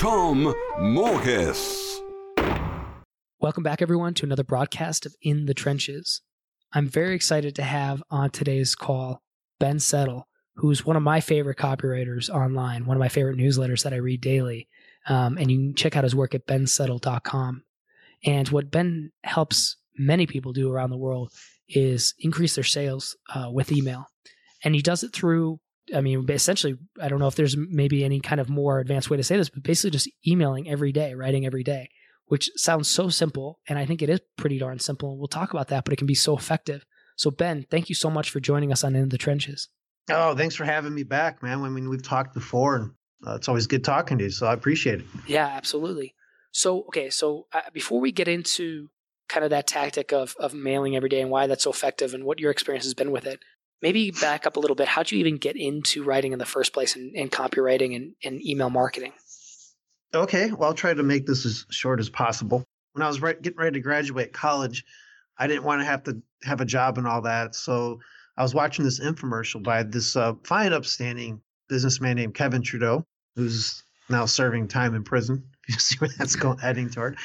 Tom Morkes. Welcome back, everyone, to another broadcast of In the Trenches. I'm very excited to have on today's call Ben Settle, who's one of my favorite copywriters online, one of my favorite newsletters that I read daily. Um, and you can check out his work at bensettle.com. And what Ben helps many people do around the world is increase their sales uh, with email. And he does it through I mean, essentially, I don't know if there's maybe any kind of more advanced way to say this, but basically just emailing every day, writing every day, which sounds so simple. And I think it is pretty darn simple. And we'll talk about that, but it can be so effective. So, Ben, thank you so much for joining us on In the Trenches. Oh, thanks for having me back, man. I mean, we've talked before, and uh, it's always good talking to you. So I appreciate it. Yeah, absolutely. So, okay, so uh, before we get into kind of that tactic of of mailing every day and why that's so effective and what your experience has been with it, maybe back up a little bit. How'd you even get into writing in the first place and, and copywriting and, and email marketing? Okay, well, I'll try to make this as short as possible. When I was getting ready to graduate college, I didn't want to have to have a job and all that. So I was watching this infomercial by this uh, fine, upstanding businessman named Kevin Trudeau, who's now serving time in prison. You see where that's going, heading toward.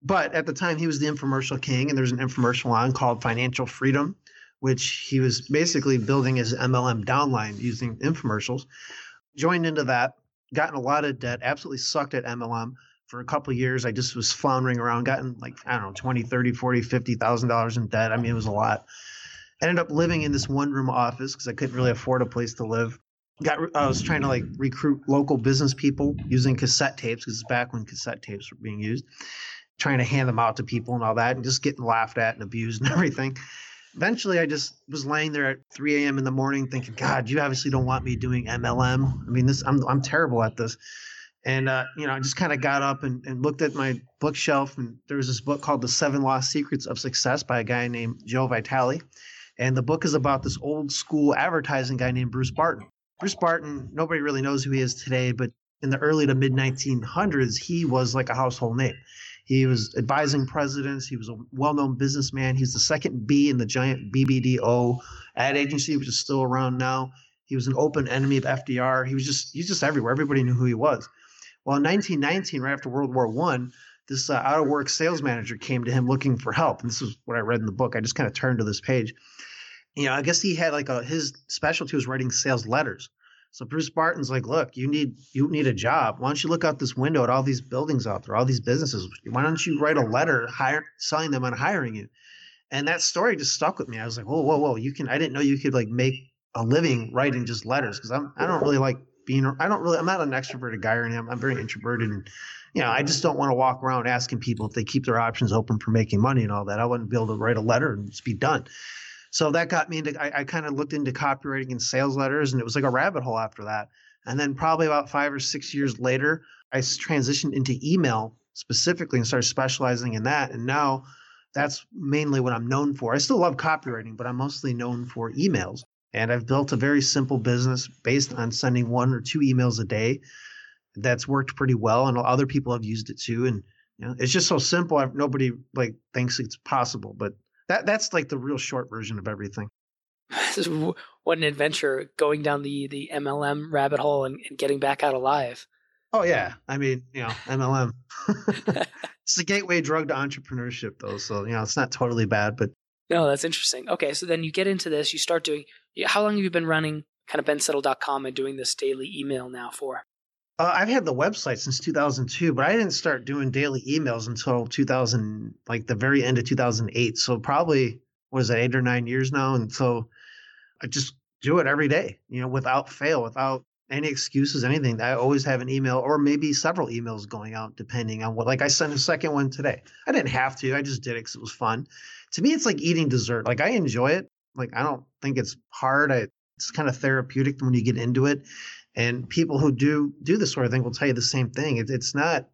But at the time, he was the infomercial king, and there's an infomercial on called Financial Freedom which he was basically building his MLM downline using infomercials. Joined into that, gotten a lot of debt, absolutely sucked at MLM for a couple years. I just was floundering around, gotten like, I don't know, 20, 30, 40, $50,000 in debt. I mean, it was a lot. Ended up living in this one room office because I couldn't really afford a place to live. Got, I was trying to like recruit local business people using cassette tapes because it's back when cassette tapes were being used, trying to hand them out to people and all that, and just getting laughed at and abused and everything eventually I just was laying there at 3 a.m. in the morning thinking, God, you obviously don't want me doing MLM. I mean, this I'm I'm terrible at this. And uh, you know, I just kind of got up and, and looked at my bookshelf, and there was this book called The Seven Lost Secrets of Success by a guy named Joe Vitale. And the book is about this old school advertising guy named Bruce Barton. Bruce Barton, nobody really knows who he is today, but in the early to mid 1900s, he was like a household name. He was advising presidents. He was a well known businessman. He's the second B in the giant BBDO ad agency, which is still around now. He was an open enemy of FDR. He was just he's just everywhere. Everybody knew who he was. Well, in 1919, right after World War One, this uh, out of work sales manager came to him looking for help. And this is what I read in the book. I just kind of turned to this page. You know, I guess he had like a his specialty was writing sales letters. So Bruce Barton's like, look, you need you need a job. Why don't you look out this window at all these buildings out there, all these businesses? Why don't you write a letter hire selling them on hiring you? And that story just stuck with me. I was like, whoa, whoa, whoa! You can. I didn't know you could like make a living writing just letters because I'm I don't really like being. I don't really. I'm not an extroverted guy or anything. I'm, I'm very introverted and you know I just don't want to walk around asking people if they keep their options open for making money and all that. I wouldn't be able to write a letter and just be done. So that got me into, I, I kind of looked into copywriting and sales letters, and it was like a rabbit hole after that. And then probably about five or six years later, I transitioned into email specifically and started specializing in that. And now that's mainly what I'm known for. I still love copywriting, but I'm mostly known for emails. And I've built a very simple business based on sending one or two emails a day. That's worked pretty well, and other people have used it too. And you know, it's just so simple. I've, nobody like thinks it's possible, but that that's like the real short version of everything. what an adventure going down the the MLM rabbit hole and, and getting back out alive. Oh yeah, I mean you know MLM. it's a gateway drug to entrepreneurship though, so you know it's not totally bad, but no, that's interesting. Okay, so then you get into this, you start doing. How long have you been running kind of bensettle.com and doing this daily email now for? Uh, I've had the website since 2002, but I didn't start doing daily emails until 2000, like the very end of 2008. So probably is that, eight or nine years now? And so I just do it every day, you know, without fail, without any excuses, anything. I always have an email or maybe several emails going out, depending on what. Like I sent a second one today. I didn't have to. I just did it because it was fun. To me, it's like eating dessert. Like I enjoy it. Like I don't think it's hard. I, it's kind of therapeutic when you get into it And people who do do this sort of thing will tell you the same thing. It, it's not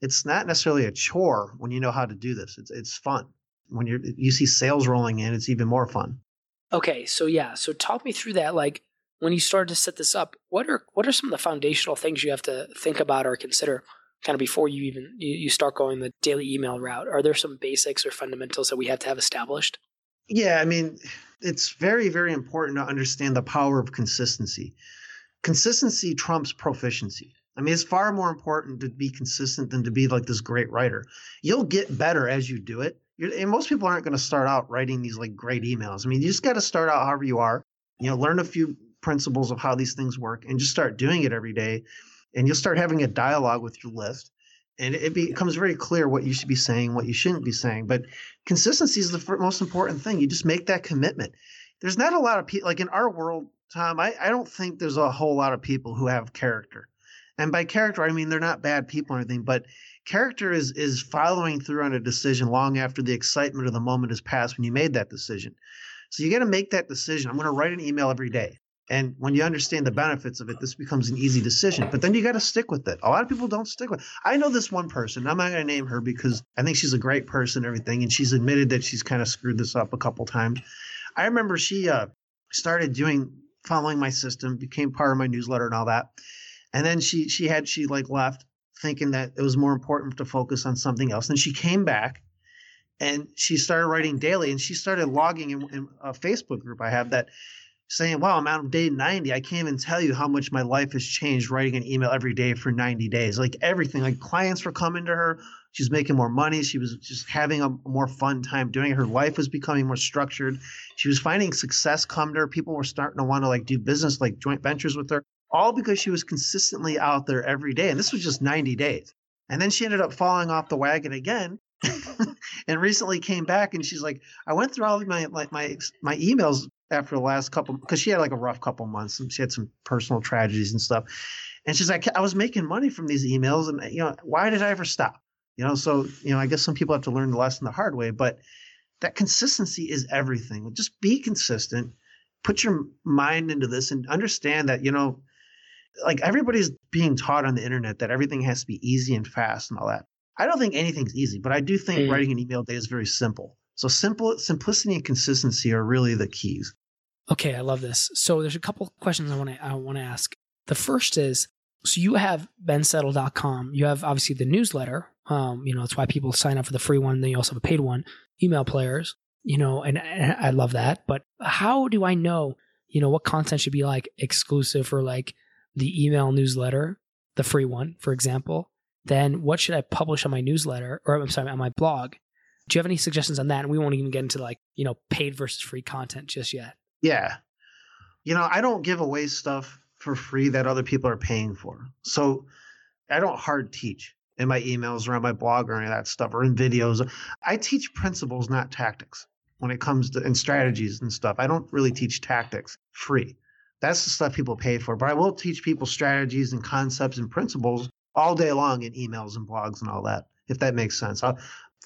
it's not necessarily a chore when you know how to do this. It's it's fun. When you you see sales rolling in, it's even more fun. Okay, so yeah, so talk me through that. Like when you started to set this up, what are what are some of the foundational things you have to think about or consider kind of before you even you, you start going the daily email route? Are there some basics or fundamentals that we have to have established? Yeah, I mean, it's very very important to understand the power of consistency. Consistency trumps proficiency. I mean, it's far more important to be consistent than to be like this great writer. You'll get better as you do it. You're, and most people aren't going to start out writing these like great emails. I mean, you just got to start out however you are. You know, learn a few principles of how these things work and just start doing it every day. And you'll start having a dialogue with your list. And it becomes very clear what you should be saying, what you shouldn't be saying. But consistency is the most important thing. You just make that commitment. There's not a lot of people, like in our world, Tom, I, I don't think there's a whole lot of people who have character. And by character, I mean they're not bad people or anything, but character is is following through on a decision long after the excitement of the moment has passed when you made that decision. So you got to make that decision. I'm going to write an email every day. And when you understand the benefits of it, this becomes an easy decision. But then you got to stick with it. A lot of people don't stick with it. I know this one person. I'm not going to name her because I think she's a great person and everything. And she's admitted that she's kind of screwed this up a couple times. I remember she uh, started doing following my system, became part of my newsletter and all that. And then she she had she like left thinking that it was more important to focus on something else. And she came back and she started writing daily and she started logging in, in a Facebook group I have that saying, Wow, I'm on day 90. I can't even tell you how much my life has changed writing an email every day for 90 days. Like everything, like clients were coming to her. She's making more money. She was just having a more fun time doing it. Her life was becoming more structured. She was finding success come to her. People were starting to want to like do business, like joint ventures with her all because she was consistently out there every day. And this was just 90 days. And then she ended up falling off the wagon again and recently came back and she's like, I went through all of my, my, my, my emails after the last couple, because she had like a rough couple months and she had some personal tragedies and stuff. And she's like, I was making money from these emails and, you know, why did I ever stop? You know, so, you know, I guess some people have to learn the lesson the hard way, but that consistency is everything. Just be consistent, put your mind into this and understand that, you know, like everybody's being taught on the internet that everything has to be easy and fast and all that. I don't think anything's easy, but I do think mm. writing an email day is very simple. So simple simplicity and consistency are really the keys. Okay, I love this. So there's a couple questions I want to I want to ask. The first is so you have bensettle.com. You have obviously the newsletter. Um, you know, that's why people sign up for the free one. Then you also have a paid one. Email players, you know, and, and I love that. But how do I know, you know, what content should be like exclusive for like the email newsletter, the free one, for example, then what should I publish on my newsletter or I'm sorry, on my blog? Do you have any suggestions on that? And we won't even get into like, you know, paid versus free content just yet. Yeah. You know, I don't give away stuff for free that other people are paying for. So I don't hard teach in my emails or on my blog or any of that stuff or in videos. I teach principles, not tactics when it comes to and strategies and stuff. I don't really teach tactics free. That's the stuff people pay for. But I will teach people strategies and concepts and principles all day long in emails and blogs and all that, if that makes sense. I'll,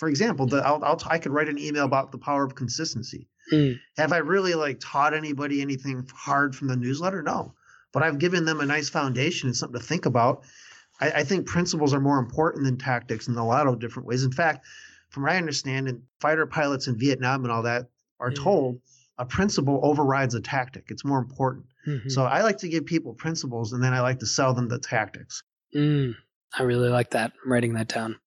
for example, the, I'll, I'll, i could write an email about the power of consistency. Mm. Have I really like taught anybody anything hard from the newsletter? No, but I've given them a nice foundation and something to think about. I, I think principles are more important than tactics in a lot of different ways. In fact, from what I understand, and fighter pilots in Vietnam and all that are mm. told a principle overrides a tactic. It's more important. Mm-hmm. So I like to give people principles and then I like to sell them the tactics. Mm, I really like that. I'm writing that down.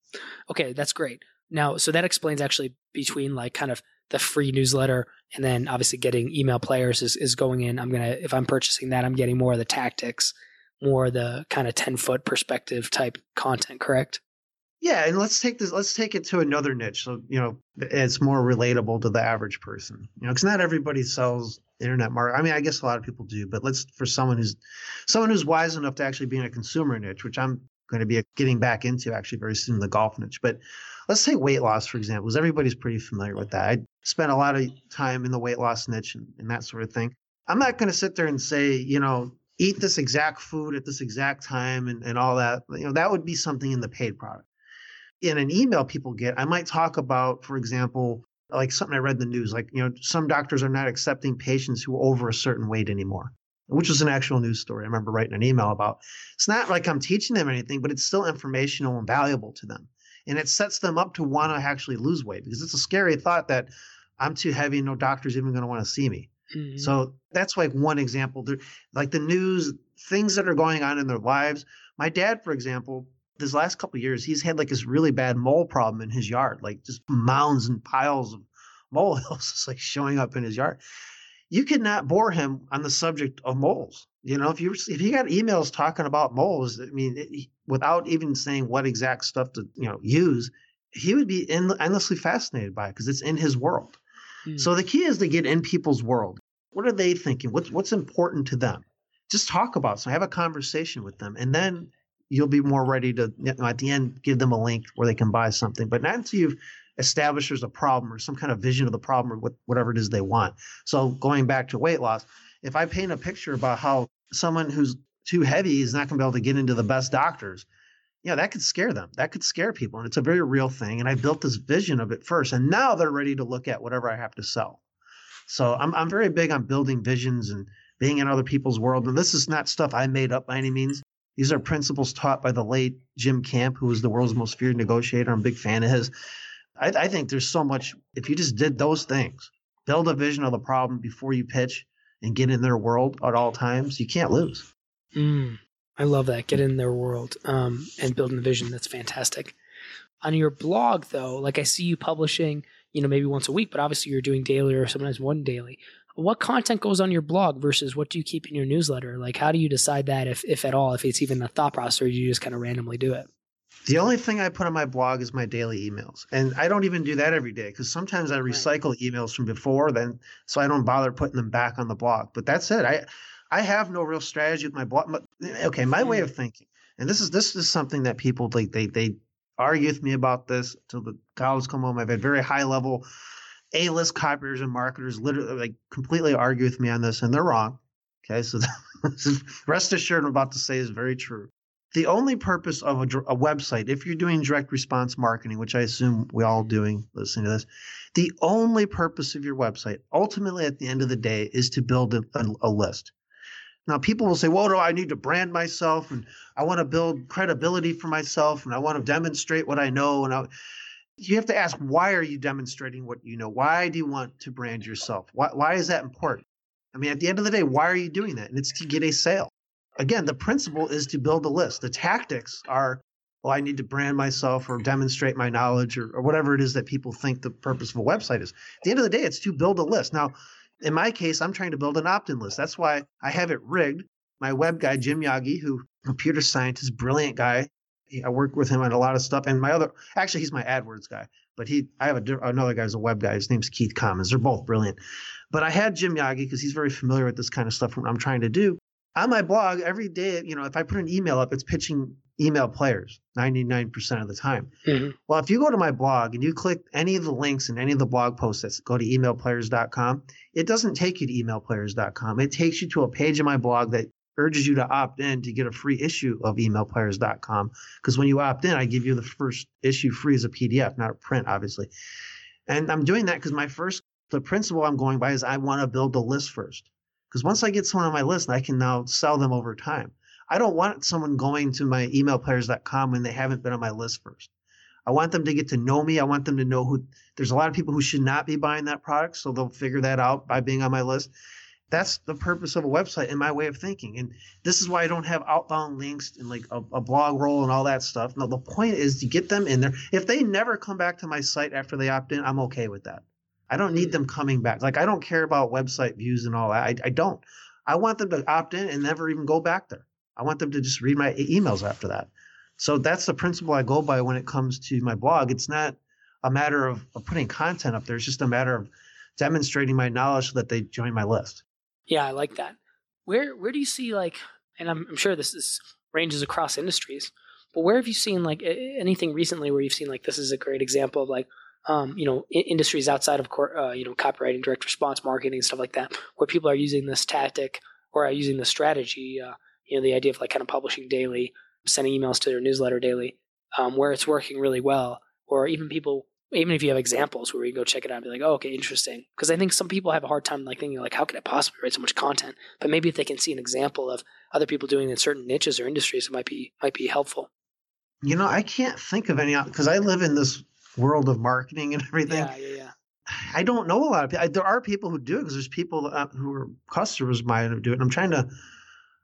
Okay, that's great. Now, so that explains actually between like kind of the free newsletter and then obviously getting email players is, is going in. I'm going to, if I'm purchasing that, I'm getting more of the tactics, more of the kind of 10 foot perspective type content, correct? Yeah, and let's take this. Let's take it to another niche. So you know, it's more relatable to the average person. You know, because not everybody sells internet market. I mean, I guess a lot of people do, but let's for someone who's someone who's wise enough to actually be in a consumer niche, which I'm going to be getting back into actually very soon, the golf niche. But let's take weight loss for example, because everybody's pretty familiar with that. I spent a lot of time in the weight loss niche and, and that sort of thing. I'm not going to sit there and say, you know, eat this exact food at this exact time and, and all that. You know, that would be something in the paid product in an email people get, I might talk about, for example, like something I read in the news, like, you know, some doctors are not accepting patients who are over a certain weight anymore. which was an actual news story. I remember writing an email about. It's not like I'm teaching them anything, but it's still informational and valuable to them. And it sets them up to want to actually lose weight because it's a scary thought that I'm too heavy and no doctor's even going to want to see me. Mm-hmm. So that's like one example. Like the news, things that are going on in their lives. My dad, for example, this last couple years, he's had like this really bad mole problem in his yard, like just mounds and piles of molehills just like showing up in his yard. You could not bore him on the subject of moles. You know, if you if he got emails talking about moles, I mean, it, without even saying what exact stuff to you know use, he would be endlessly fascinated by it because it's in his world. Hmm. So the key is to get in people's world. What are they thinking? What's what's important to them? Just talk about. So have a conversation with them, and then you'll be more ready to you know, at the end give them a link where they can buy something. But not until you've established there's a problem or some kind of vision of the problem or what, whatever it is they want. So going back to weight loss, if I paint a picture about how someone who's too heavy is not going to be able to get into the best doctors, yeah, that could scare them. That could scare people. And it's a very real thing. And I built this vision of it first. And now they're ready to look at whatever I have to sell. So I'm, I'm very big on building visions and being in other people's world. And this is not stuff I made up by any means. These are principles taught by the late Jim Camp, who was the world's most feared negotiator. I'm a big fan of his. I, I think there's so much, if you just did those things, build a vision of the problem before you pitch and get in their world at all times, you can't lose. Mm, I love that. Get in their world um, and building the vision. That's fantastic. On your blog, though, like I see you publishing, you know, maybe once a week, but obviously you're doing daily or sometimes one daily. What content goes on your blog versus what do you keep in your newsletter? Like, how do you decide that, if, if at all, if it's even a thought process, or you just kind of randomly do it? The only thing I put on my blog is my daily emails. And I don't even do that every day because sometimes I recycle right. emails from before then so I don't bother putting them back on the blog. But that's it. I I have no real strategy with my blog. Okay, my way mm. of thinking, and this is this is something that people like they they argue with me about this till the cows come home. I've had very high level A list copywriters and marketers literally like completely argue with me on this, and they're wrong. Okay, so rest assured, I'm about to say is very true the only purpose of a, a, website, if you're doing direct response marketing, which I assume we all doing listening to this, the only purpose of your website, ultimately at the end of the day, is to build a, a, list. Now, people will say, well, do I need to brand myself and I want to build credibility for myself and I want to demonstrate what I know. And I, you have to ask, why are you demonstrating what you know? Why do you want to brand yourself? Why, why is that important? I mean, at the end of the day, why are you doing that? And it's to get a sale again, the principle is to build a list. The tactics are, well, I need to brand myself or demonstrate my knowledge or, or whatever it is that people think the purpose of a website is. At the end of the day, it's to build a list. Now, in my case, I'm trying to build an opt-in list. That's why I have it rigged. My web guy, Jim Yagi, who computer scientist, brilliant guy. I work with him on a lot of stuff. And my other, actually, he's my AdWords guy. But he, I have a, another guy who's a web guy. His name's Keith Commons. They're both brilliant. But I had Jim Yagi because he's very familiar with this kind of stuff. What I'm trying to do on my blog every day, you know, if I put an email up, it's pitching email players 99% of the time. Mm-hmm. Well, if you go to my blog and you click any of the links in any of the blog posts that go to emailplayers.com, it doesn't take you to emailplayers.com. It takes you to a page of my blog that urges you to opt in to get a free issue of emailplayers.com. Because when you opt in, I give you the first issue free as a PDF, not a print, obviously. And I'm doing that because my first, the principle I'm going by is I want to build a list first. Because once I get someone on my list, I can now sell them over time. I don't want someone going to my emailplayers.com when they haven't been on my list first. I want them to get to know me. I want them to know who there's a lot of people who should not be buying that product, so they'll figure that out by being on my list. That's the purpose of a website in my way of thinking. And this is why I don't have outbound links and like a, a blog roll and all that stuff. No, the point is to get them in there. If they never come back to my site after they opt in, I'm okay with that. I don't need mm. them coming back. Like I don't care about website views and all that. I, I don't. I want them to opt in and never even go back there. I want them to just read my emails after that. So that's the principle I go by when it comes to my blog. It's not a matter of, of putting content up there. It's just a matter of demonstrating my knowledge so that they join my list. Yeah, I like that. Where where do you see like, and I'm, I'm sure this is ranges across industries, but where have you seen like anything recently where you've seen like this is a great example of like um, you know, industries outside of uh, you know copywriting, direct response marketing, stuff like that, where people are using this tactic or are using this strategy. Uh, you know, the idea of like kind of publishing daily, sending emails to their newsletter daily, um, where it's working really well, or even people even if you have examples where you go check it out and be like, oh, okay, interesting. Because I think some people have a hard time like thinking like, how could I possibly write so much content? But maybe if they can see an example of other people doing in certain niches or industries, it might be might be helpful. You know, I can't think of any because I live in this world of marketing and everything. Yeah, yeah, yeah. I don't know a lot of people. There are people who do it because there's people uh, who are customers of mine who do it. And I'm trying to,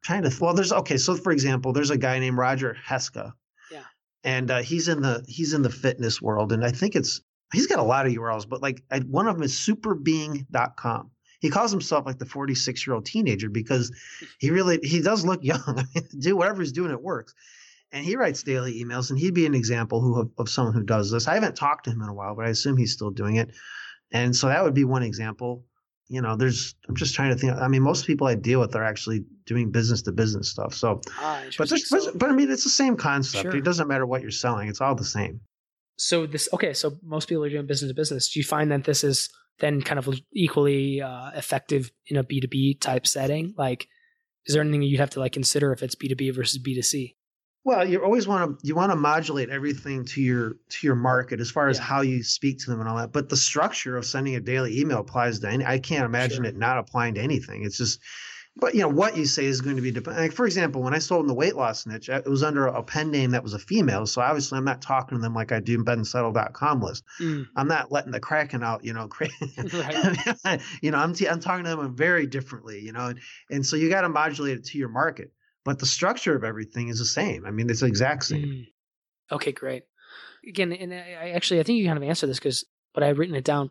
trying to. Well, there's okay. So for example, there's a guy named Roger Haeske. Yeah. And uh, he's in the he's in the fitness world, and I think it's he's got a lot of URLs, but like I, one of them is superbeing.com. He calls himself like the 46 year old teenager because he really he does look young. Do whatever he's doing, it works. And he writes daily emails, and he'd be an example who of, of someone who does this. I haven't talked to him in a while, but I assume he's still doing it. And so that would be one example. You know, there's I'm just trying to think. I mean, most people I deal with are actually doing business to business stuff. So, Ah, but but, but I mean, it's the same concept. Sure. It doesn't matter what you're selling; it's all the same. So this okay, so most people are doing business to business. Do you find that this is then kind of equally uh, effective in a B two B type setting? Like, is there anything you'd have to like consider if it's B two B versus B two C? Well, you always want to you want to modulate everything to your to your market as far as Yeah. how you speak to them and all that. But the structure of sending a daily email applies to any. I can't imagine Sure. it not applying to anything. It's just, but you know what you say is going to be depend. Like for example, when I sold in the weight loss niche, it was under a pen name that was a female. So obviously, I'm not talking to them like I do in bensettle.com list. Mm, I'm not letting the kraken out. You know, right. you know, I'm t- I'm talking to them very differently. You know, and, and so you got to modulate it to your market. But the structure of everything is the same. I mean, it's the exact same. Mm. Okay, great. Again, and I I actually I think you kind of answered this because, but I've written it down.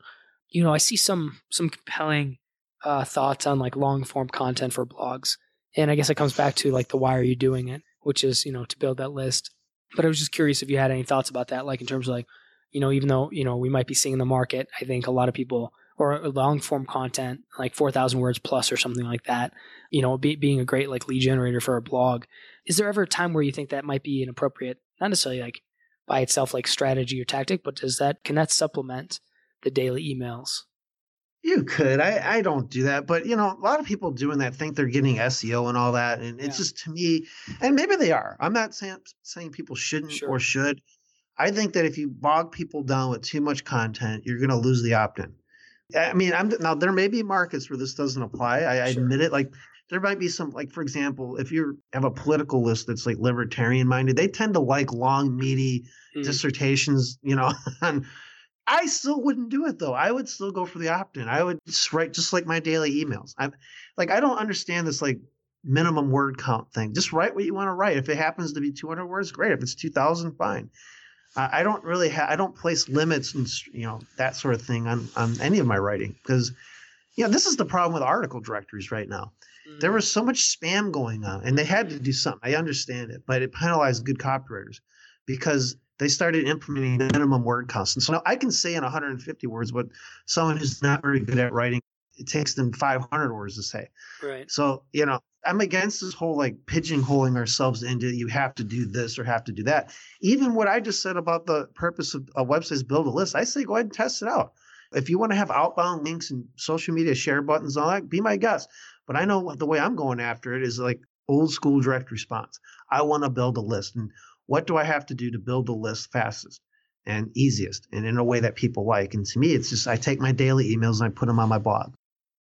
You know, I see some some compelling uh, thoughts on like long form content for blogs, and I guess it comes back to like the why are you doing it, which is you know to build that list. But I was just curious if you had any thoughts about that, like in terms of like, you know, even though you know we might be seeing the market, I think a lot of people or long form content like four thousand words plus or something like that, you know, be, being a great like lead generator for a blog. Is there ever a time where you think that might be an appropriate, not necessarily like by itself like strategy or tactic, but does that can that supplement the daily emails? You could. I, I don't do that, but you know, a lot of people doing that think they're getting SEO and all that, and it's Yeah. just to me, and maybe they are. I'm not saying saying people shouldn't Sure. or should. I think that if you bog people down with too much content, you're going to lose the opt-in. I mean, I'm now there may be markets where this doesn't apply. I, I admit it. Like there might be some, like for example, if you have a political list that's like libertarian minded, they tend to like long, meaty Mm. dissertations, you know, on I still wouldn't do it though. I would still go for the opt-in. I would just write just like my daily emails. I'm like I don't understand this like minimum word count thing. Just write what you want to write. If it happens to be 200 words, great. If it's 2,000, fine. I don't really have. I don't place limits and you know that sort of thing on on any of my writing because you know this is the problem with article directories right now. Mm. There was so much spam going on, and they had to do something. I understand it, but it penalized good copywriters because they started implementing minimum word counts. And so now I can say in 150 words what someone who's not very good at writing, it takes them 500 words to say. right. So, you know, I'm against this whole like pigeonholing ourselves into you have to do this or have to do that. Even what I just said about the purpose of a website's build a list, I say go ahead and test it out. If you want to have outbound links and social media share buttons and all that, be my guest. But I know what the way I'm going after it is like old school direct response. I want to build a list. And what do I have to do to build the list fastest and easiest and in a way that people like? And to me, it's just I take my daily emails and I put them on my blog.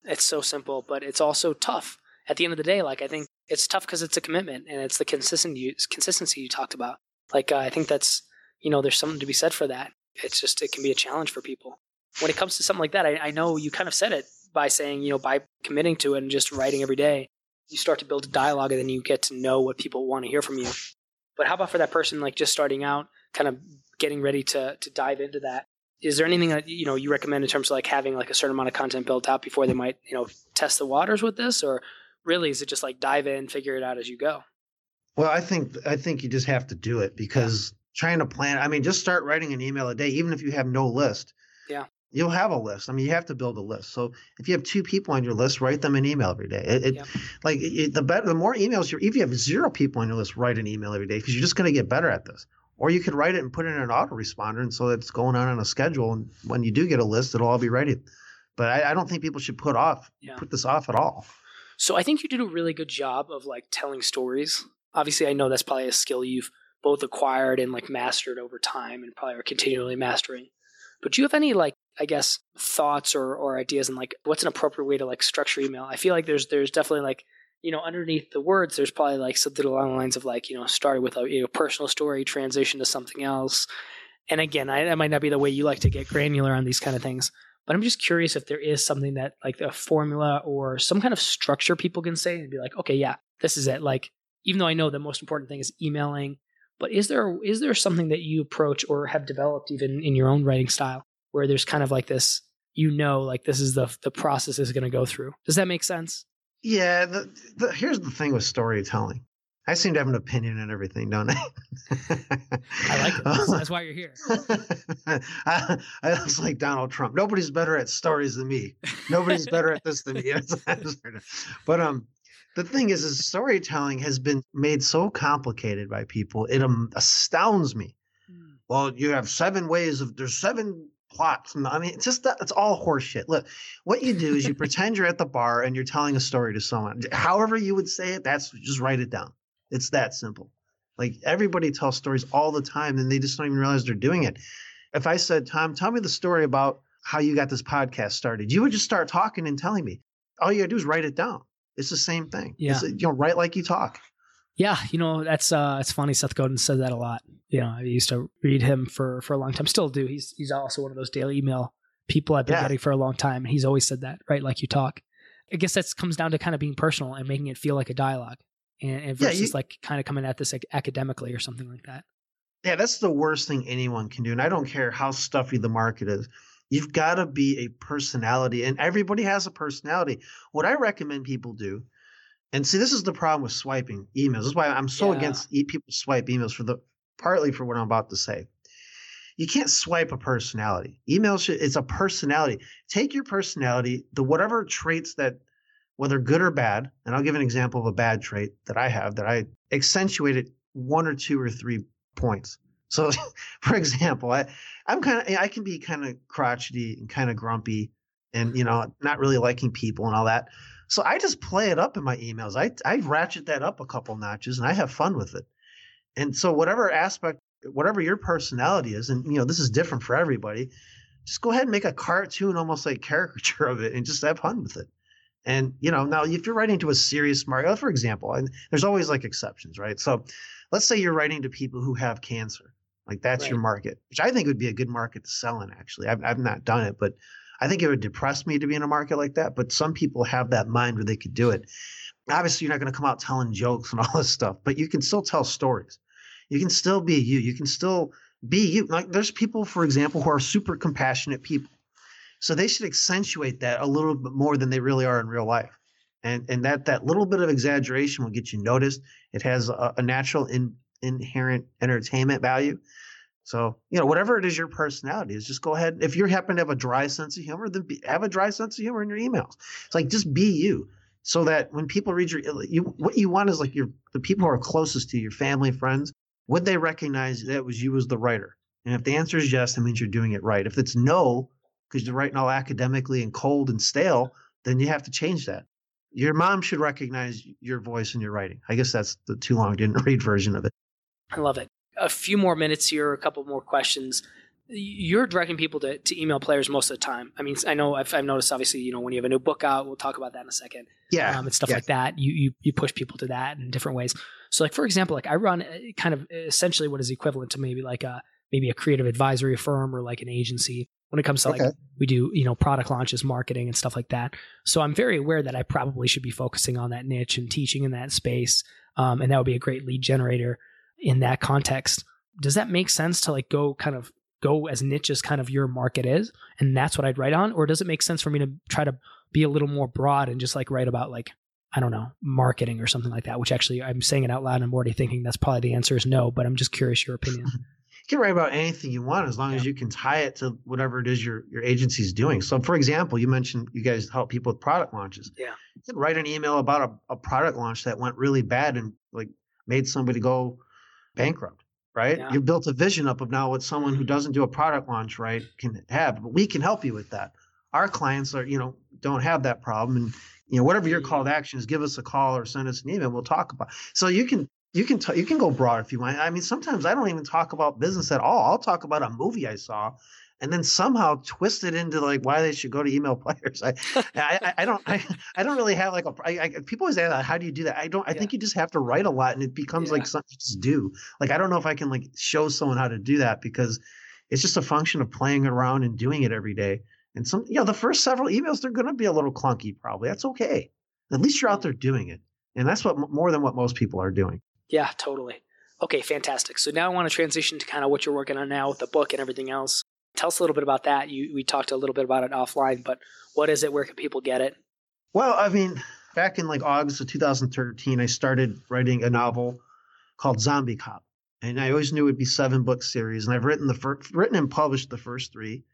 It's so simple, but it's also tough. At the end of the day, like I think it's tough because it's a commitment and it's the consistency consistency you talked about. Like uh, I think that's you know there's something to be said for that. It's just it can be a challenge for people when it comes to something like that. I, I know you kind of said it by saying you know by committing to it and just writing every day, you start to build a dialogue and then you get to know what people want to hear from you. But how about for that person like just starting out, kind of getting ready to to dive into that? Is there anything that you know you recommend in terms of like having like a certain amount of content built out before they might you know test the waters with this, or really is it just like dive in, figure it out as you go? Well, I think I think you just have to do it because trying to plan. I mean, just start writing an email a day, even if you have no list. Yeah. You'll have a list. I mean, you have to build a list. So if you have two people on your list, write them an email every day. It, it Yeah. like it, the better, the more emails you. If you have zero people on your list, write an email every day because you're just going to get better at this. Or you could write it and put it in an autoresponder, and so it's going on on a schedule. And when you do get a list, it'll all be ready. But I, I don't think people should put off Yeah. put this off at all. So I think you did a really good job of like telling stories. Obviously, I know that's probably a skill you've both acquired and like mastered over time, and probably are continually mastering. But do you have any like I guess thoughts or or ideas and like what's an appropriate way to like structure email? I feel like there's there's definitely like you know underneath the words there's probably like something along the lines of like you know started with a you know, personal story, transition to something else. And again, I, that might not be the way you like to get granular on these kind of things. But I'm just curious if there is something that like a formula or some kind of structure people can say and be like, okay, yeah, this is it. Like, even though I know the most important thing is emailing, but is there is there something that you approach or have developed even in your own writing style where there's kind of like this, you know, like this is the the process is going to go through? Does that make sense? Yeah. The, the, here's the thing with storytelling. I seem to have an opinion on everything, don't I? I like it. That's, that's why you're here. I, I was like Donald Trump. Nobody's better at stories than me. Nobody's better at this than me. but um, the thing is, is storytelling has been made so complicated by people. It um, astounds me. Mm. Well, you have seven ways of there's seven plots. I mean, it's just that it's all horseshit. Look, what you do is you pretend you're at the bar and you're telling a story to someone. However you would say it, that's just write it down. It's that simple. Like everybody tells stories all the time and they just don't even realize they're doing it. If I said, Tom, tell me the story about how you got this podcast started, you would just start talking and telling me. All you gotta do is write it down. It's the same thing. Yeah. It's, you know, write like you talk. Yeah, you know that's uh, it's funny. Seth Godin says that a lot. You know, I used to read him for for a long time. Still do. He's he's also one of those daily email people I've been yeah. getting for a long time. And he's always said that, right? Like you talk. I guess that comes down to kind of being personal and making it feel like a dialogue and, and versus yeah, you, like kind of coming at this like academically or something like that. Yeah, that's the worst thing anyone can do. And I don't care how stuffy the market is. You've got to be a personality, and everybody has a personality. What I recommend people do, and see, this is the problem with swiping emails. This is why I'm so yeah. against people swipe emails for the partly for what I'm about to say. You can't swipe a personality. Email should it's a personality. Take your personality, the whatever traits that whether good or bad, and I'll give an example of a bad trait that I have that I accentuated one or two or three points. So, for example, I, I'm kind of, I can be kind of crotchety and kind of grumpy and, you know, not really liking people and all that. So I just play it up in my emails. I, I ratchet that up a couple notches and I have fun with it. And so, whatever aspect, whatever your personality is, and, you know, this is different for everybody, just go ahead and make a cartoon, almost like caricature of it and just have fun with it. And you know, now if you're writing to a serious market, for example, and there's always like exceptions, right? So let's say you're writing to people who have cancer, like that's right. your market, which I think would be a good market to sell in. Actually, I've, I've not done it, but I think it would depress me to be in a market like that. But some people have that mind where they could do it. Obviously, you're not going to come out telling jokes and all this stuff, but you can still tell stories. You can still be you. You can still be you. Like there's people, for example, who are super compassionate people so they should accentuate that a little bit more than they really are in real life. And and that that little bit of exaggeration will get you noticed. It has a, a natural in, inherent entertainment value. So, you know, whatever it is your personality is, just go ahead. If you happen to have a dry sense of humor, then be, have a dry sense of humor in your emails. It's like just be you, so that when people read your, you what you want is like your the people who are closest to you, your family, friends, would they recognize that was you as the writer? And if the answer is yes, that means you're doing it right. If it's no, because you're writing all academically and cold and stale, then you have to change that. Your mom should recognize your voice in your writing. I guess that's the too long didn't read version of it. I love it. A few more minutes here, a couple more questions. You're directing people to, to email players most of the time. I mean, I know I've, I've noticed obviously, you know, when you have a new book out, we'll talk about that in a second. Yeah. Um, and stuff like that. You, you, you push people to that in different ways. So like, for example, like I run uh, kind of essentially what is equivalent to maybe like a, maybe a creative advisory firm or like an agency when it comes to okay. like we do you know product launches marketing and stuff like that so i'm very aware that i probably should be focusing on that niche and teaching in that space um, and that would be a great lead generator in that context does that make sense to like go kind of go as niche as kind of your market is and that's what i'd write on or does it make sense for me to try to be a little more broad and just like write about like I don't know, marketing or something like that, which actually I'm saying it out loud and I'm already thinking that's probably the answer is no, but I'm just curious your opinion. You can write about anything you want as long yeah. as you can tie it to whatever it is your your agency's doing. So, for example, you mentioned you guys help people with product launches. Yeah, you can write an email about a, a product launch that went really bad and like made somebody go Mm-hmm. bankrupt. Right? Yeah. You built a vision up of now what someone who mm-hmm. doesn't do a product launch right can have. But we can help you with that. Our clients are, you know, don't have that problem, and you know, whatever your call mm-hmm. to action is, give us a call or send us an email. We'll talk about. It. So you can you can t- you can go broad if you want. I mean, sometimes I don't even talk about business at all. I'll talk about a movie I saw and then somehow twist it into like why they should go to email players. I, I, I, don't, I, I don't really have like a. I, I, people always ask, how do you do that? I don't. I yeah. think you just have to write a lot, and it becomes yeah. like something you just do. Like I don't know if I can like show someone how to do that because it's just a function of playing around and doing it every day. And some, you know, the first several emails they're going to be a little clunky. Probably that's okay. At least you're out mm-hmm. there doing it, and that's what more than what most people are doing. Yeah, totally. Okay, fantastic. So now I want to transition to kind of what you're working on now with the book and everything else. Tell us a little bit about that. You we talked a little bit about it offline, but what is it? Where can people get it? Well, I mean, back in like August of 2013, I started writing a novel called Zombie Cop, and I always knew it would be seven book series. And I've written the first, written and published the first three.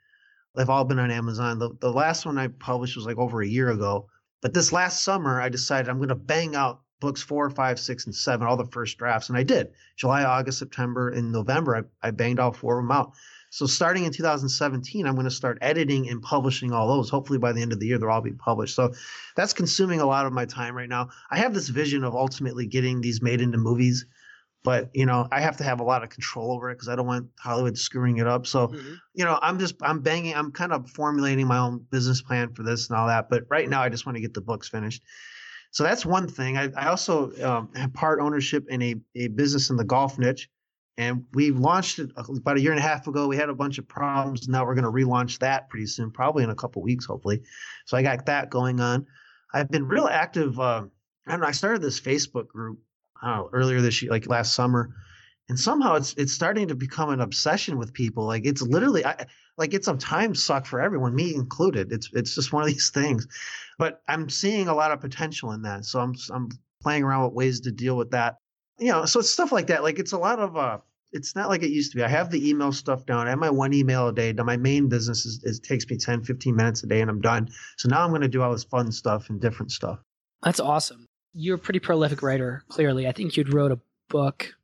They've all been on Amazon. The, the last one I published was like over a year ago. But this last summer, I decided I'm going to bang out books four, five, six, and seven, all the first drafts. And I did. July, August, September, and November, I, I banged all four of them out. So starting in 2017, I'm going to start editing and publishing all those. Hopefully by the end of the year, they'll all be published. So that's consuming a lot of my time right now. I have this vision of ultimately getting these made into movies, but you know, I have to have a lot of control over it because I don't want Hollywood screwing it up. So, mm-hmm. you know, I'm just I'm banging, I'm kind of formulating my own business plan for this and all that. But right now, I just want to get the books finished. So that's one thing. I, I also um, have part ownership in a, a business in the golf niche. And we launched it about a year and a half ago. We had a bunch of problems. Now we're going to relaunch that pretty soon, probably in a couple weeks, hopefully. So I got that going on. I've been real active. Uh, I don't know. I started this Facebook group know, earlier this year, like last summer, and somehow it's it's starting to become an obsession with people. Like it's literally, I, like it's a time suck for everyone, me included. It's it's just one of these things. But I'm seeing a lot of potential in that, so I'm I'm playing around with ways to deal with that. You know, so it's stuff like that. Like it's a lot of uh, it's not like it used to be. I have the email stuff down. I have my one email a day. Now my main business is, is takes me 10, 15 minutes a day, and I'm done. So now I'm going to do all this fun stuff and different stuff. That's awesome. You're a pretty prolific writer. Clearly, I think you'd wrote a book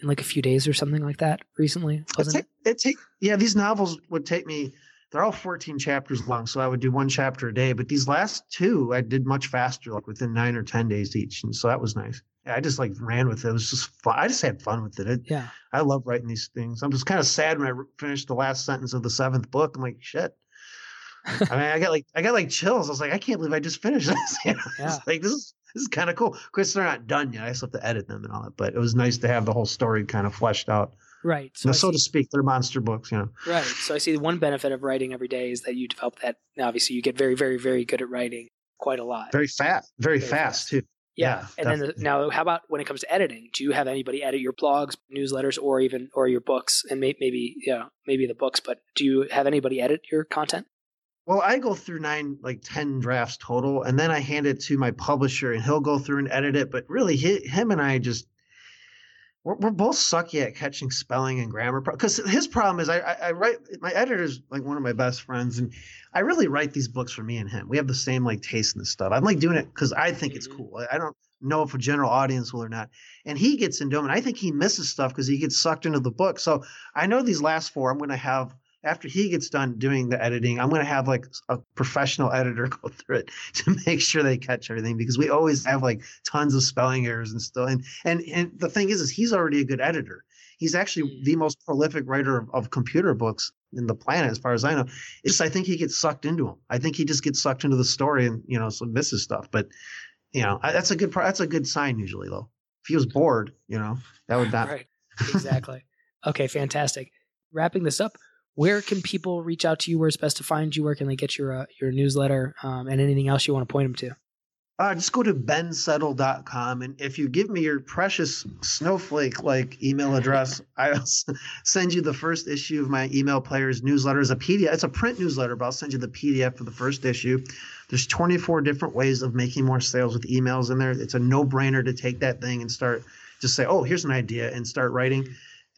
in like a few days or something like that recently, wasn't it? Take, it take yeah, these novels would take me they're all 14 chapters long, so I would do one chapter a day. But these last two I did much faster, like within nine or 10 days each. And so that was nice. I just like ran with it. It was just fun. I just had fun with it. it yeah. I love writing these things. I'm just kind of sad when I finished the last sentence of the seventh book. I'm like, shit. I mean, I got like I got like chills. I was like, I can't believe I just finished this. You know? yeah. Like this is this is kind of cool. Of course, they're not done yet. I still have to edit them and all that, but it was nice to have the whole story kind of fleshed out. Right. So, so to speak, they're monster books, you know. Right. So I see the one benefit of writing every day is that you develop that. Obviously, you get very, very, very good at writing quite a lot. Very fast. Very, very fast, fast, too. Yeah. yeah and then the, now, how about when it comes to editing? Do you have anybody edit your blogs, newsletters, or even or your books? And may, maybe, yeah, maybe the books. But do you have anybody edit your content? Well, I go through nine, like 10 drafts total, and then I hand it to my publisher and he'll go through and edit it. But really, he, him and I just, we're, we're both sucky at catching spelling and grammar. Because his problem is I, I, I write, my editor is like one of my best friends, and I really write these books for me and him. We have the same like taste in this stuff. I'm like doing it because I think it's mm-hmm. cool. I don't know if a general audience will or not. And he gets into them, and I think he misses stuff because he gets sucked into the book. So I know these last four, I'm going to have after he gets done doing the editing, I'm going to have like a professional editor go through it to make sure they catch everything because we always have like tons of spelling errors and stuff. And and and the thing is, is he's already a good editor. He's actually mm. the most prolific writer of, of computer books in the planet, as far as I know. It's I think he gets sucked into them. I think he just gets sucked into the story and you know so misses stuff. But you know that's a good that's a good sign usually though. If he was bored, you know that would not. right. Exactly. okay. Fantastic. Wrapping this up where can people reach out to you? Where's best to find you? Where can they get your uh, your newsletter um, and anything else you want to point them to? Uh, just go to bensettle.com. And if you give me your precious snowflake like email address, I'll send you the first issue of my email players newsletter as a PDF. It's a print newsletter, but I'll send you the PDF for the first issue. There's 24 different ways of making more sales with emails in there. It's a no brainer to take that thing and start just say, oh, here's an idea and start writing.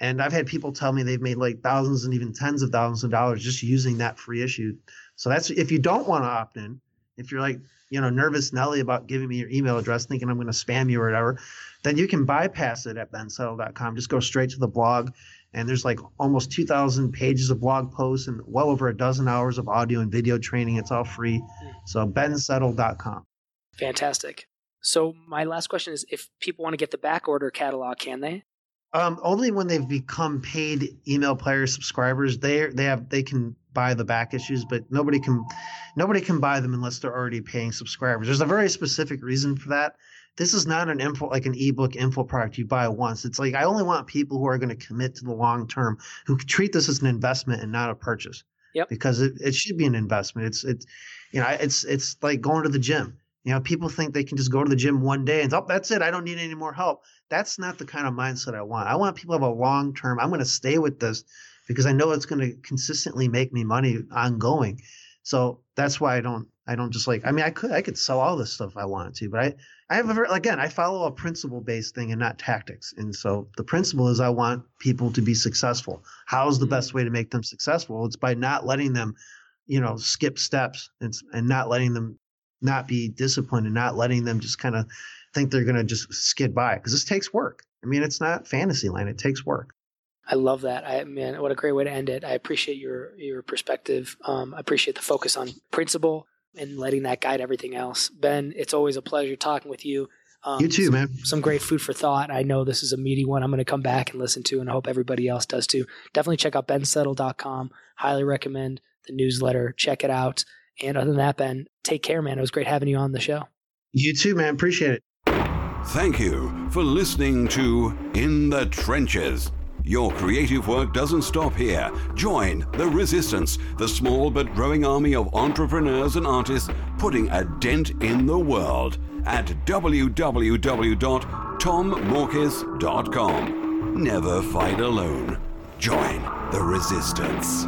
And I've had people tell me they've made like thousands and even tens of thousands of dollars just using that free issue. So that's if you don't want to opt in, if you're like, you know, nervous Nelly about giving me your email address, thinking I'm going to spam you or whatever, then you can bypass it at bensettle.com. Just go straight to the blog. And there's like almost 2,000 pages of blog posts and well over a dozen hours of audio and video training. It's all free. So bensettle.com. Fantastic. So my last question is if people want to get the back order catalog, can they? Um, only when they've become paid email player subscribers, they they have they can buy the back issues, but nobody can nobody can buy them unless they're already paying subscribers. There's a very specific reason for that. This is not an info like an ebook info product you buy once. It's like I only want people who are going to commit to the long term, who treat this as an investment and not a purchase. Yep. Because it, it should be an investment. It's it's you know it's it's like going to the gym. You know, people think they can just go to the gym one day and oh, that's it. I don't need any more help. That's not the kind of mindset I want. I want people to have a long term. I'm going to stay with this because I know it's going to consistently make me money ongoing. So that's why I don't I don't just like I mean I could I could sell all this stuff if I wanted to, but I I have a very again I follow a principle based thing and not tactics. And so the principle is I want people to be successful. How's the mm. best way to make them successful? It's by not letting them, you know, skip steps and and not letting them not be disciplined and not letting them just kind of think they're going to just skid by because this takes work. I mean, it's not fantasy land; it takes work. I love that. I man, what a great way to end it. I appreciate your your perspective. Um, I appreciate the focus on principle and letting that guide everything else. Ben, it's always a pleasure talking with you. Um, you too, some, man. Some great food for thought. I know this is a meaty one. I'm going to come back and listen to, and I hope everybody else does too. Definitely check out bensettle.com. Highly recommend the newsletter. Check it out. And other than that, Ben, take care, man. It was great having you on the show. You too, man. Appreciate it. Thank you for listening to In the Trenches. Your creative work doesn't stop here. Join the resistance, the small but growing army of entrepreneurs and artists putting a dent in the world at www.tommorkes.com. Never fight alone. Join the resistance.